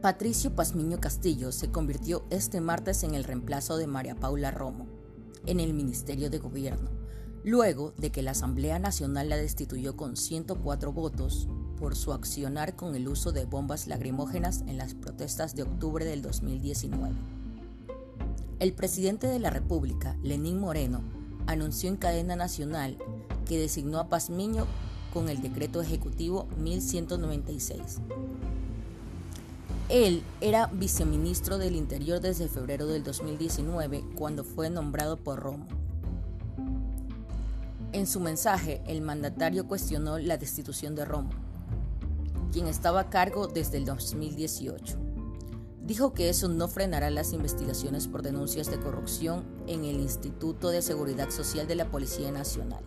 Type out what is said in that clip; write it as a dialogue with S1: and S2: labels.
S1: Patricio Pazmiño Castillo se convirtió este martes en el reemplazo de María Paula Romo en el Ministerio de Gobierno, luego de que la Asamblea Nacional la destituyó con 104 votos por su accionar con el uso de bombas lacrimógenas en las protestas de octubre del 2019. El presidente de la República, Lenín Moreno, anunció en cadena nacional que designó a Pazmiño con el decreto ejecutivo 1196 él era viceministro del Interior desde febrero del 2019 cuando fue nombrado por Romo. En su mensaje, el mandatario cuestionó la destitución de Romo, quien estaba a cargo desde el 2018. Dijo que eso no frenará las investigaciones por denuncias de corrupción en el Instituto de Seguridad Social de la Policía Nacional.